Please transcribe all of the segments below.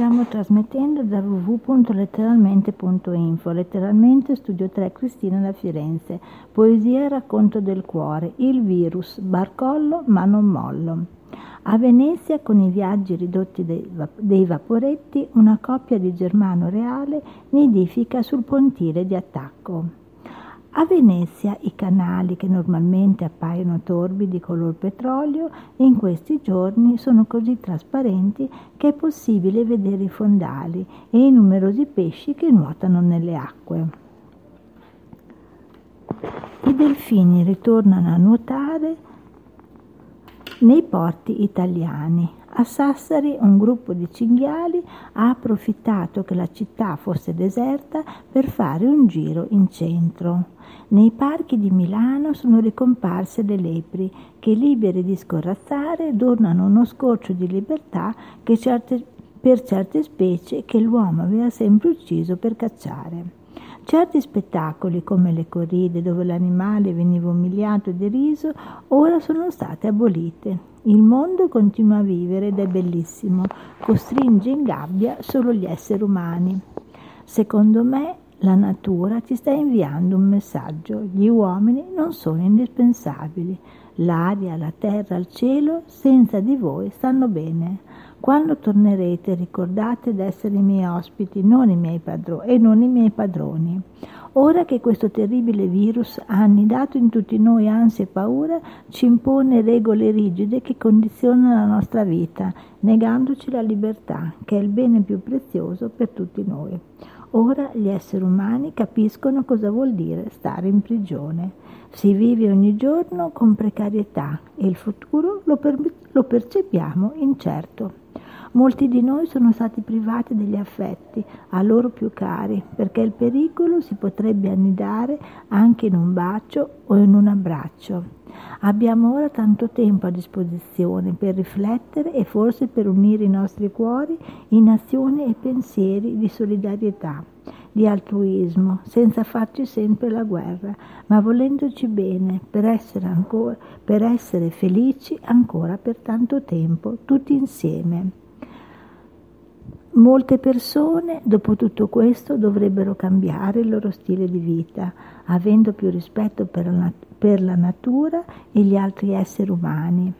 Stiamo trasmettendo da www.letteralmente.info, letteralmente Studio 3 Cristina da Firenze, poesia e racconto del cuore, il virus, barcollo ma non mollo. A Venezia, con i viaggi ridotti dei, dei vaporetti, una coppia di Germano Reale nidifica sul pontile di attacco. A Venezia i canali che normalmente appaiono torbi di color petrolio in questi giorni sono così trasparenti che è possibile vedere i fondali e i numerosi pesci che nuotano nelle acque. I delfini ritornano a nuotare nei porti italiani. A Sassari un gruppo di cinghiali ha approfittato che la città fosse deserta per fare un giro in centro. Nei parchi di Milano sono ricomparse le lepri che, libere di scorrazzare, donano uno scorcio di libertà certe, per certe specie che l'uomo aveva sempre ucciso per cacciare. Certi spettacoli, come le corride dove l'animale veniva umiliato e deriso, ora sono state abolite. Il mondo continua a vivere ed è bellissimo, costringe in gabbia solo gli esseri umani. Secondo me la natura ci sta inviando un messaggio. Gli uomini non sono indispensabili. L'aria, la terra, il cielo, senza di voi stanno bene. Quando tornerete ricordate d'essere i miei ospiti non i miei padro- e non i miei padroni. Ora che questo terribile virus ha annidato in tutti noi ansia e paura, ci impone regole rigide che condizionano la nostra vita, negandoci la libertà, che è il bene più prezioso per tutti noi. Ora gli esseri umani capiscono cosa vuol dire stare in prigione. Si vive ogni giorno con precarietà e il futuro lo, per- lo percepiamo incerto. Molti di noi sono stati privati degli affetti a loro più cari perché il pericolo si potrebbe annidare anche in un bacio o in un abbraccio. Abbiamo ora tanto tempo a disposizione per riflettere e forse per unire i nostri cuori in azioni e pensieri di solidarietà, di altruismo, senza farci sempre la guerra, ma volendoci bene per essere, ancora, per essere felici ancora per tanto tempo, tutti insieme. Molte persone, dopo tutto questo, dovrebbero cambiare il loro stile di vita, avendo più rispetto per la, per la natura e gli altri esseri umani,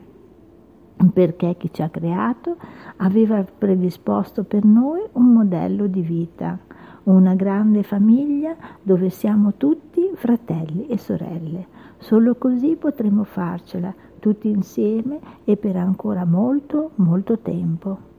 perché chi ci ha creato aveva predisposto per noi un modello di vita, una grande famiglia dove siamo tutti fratelli e sorelle. Solo così potremo farcela tutti insieme e per ancora molto, molto tempo.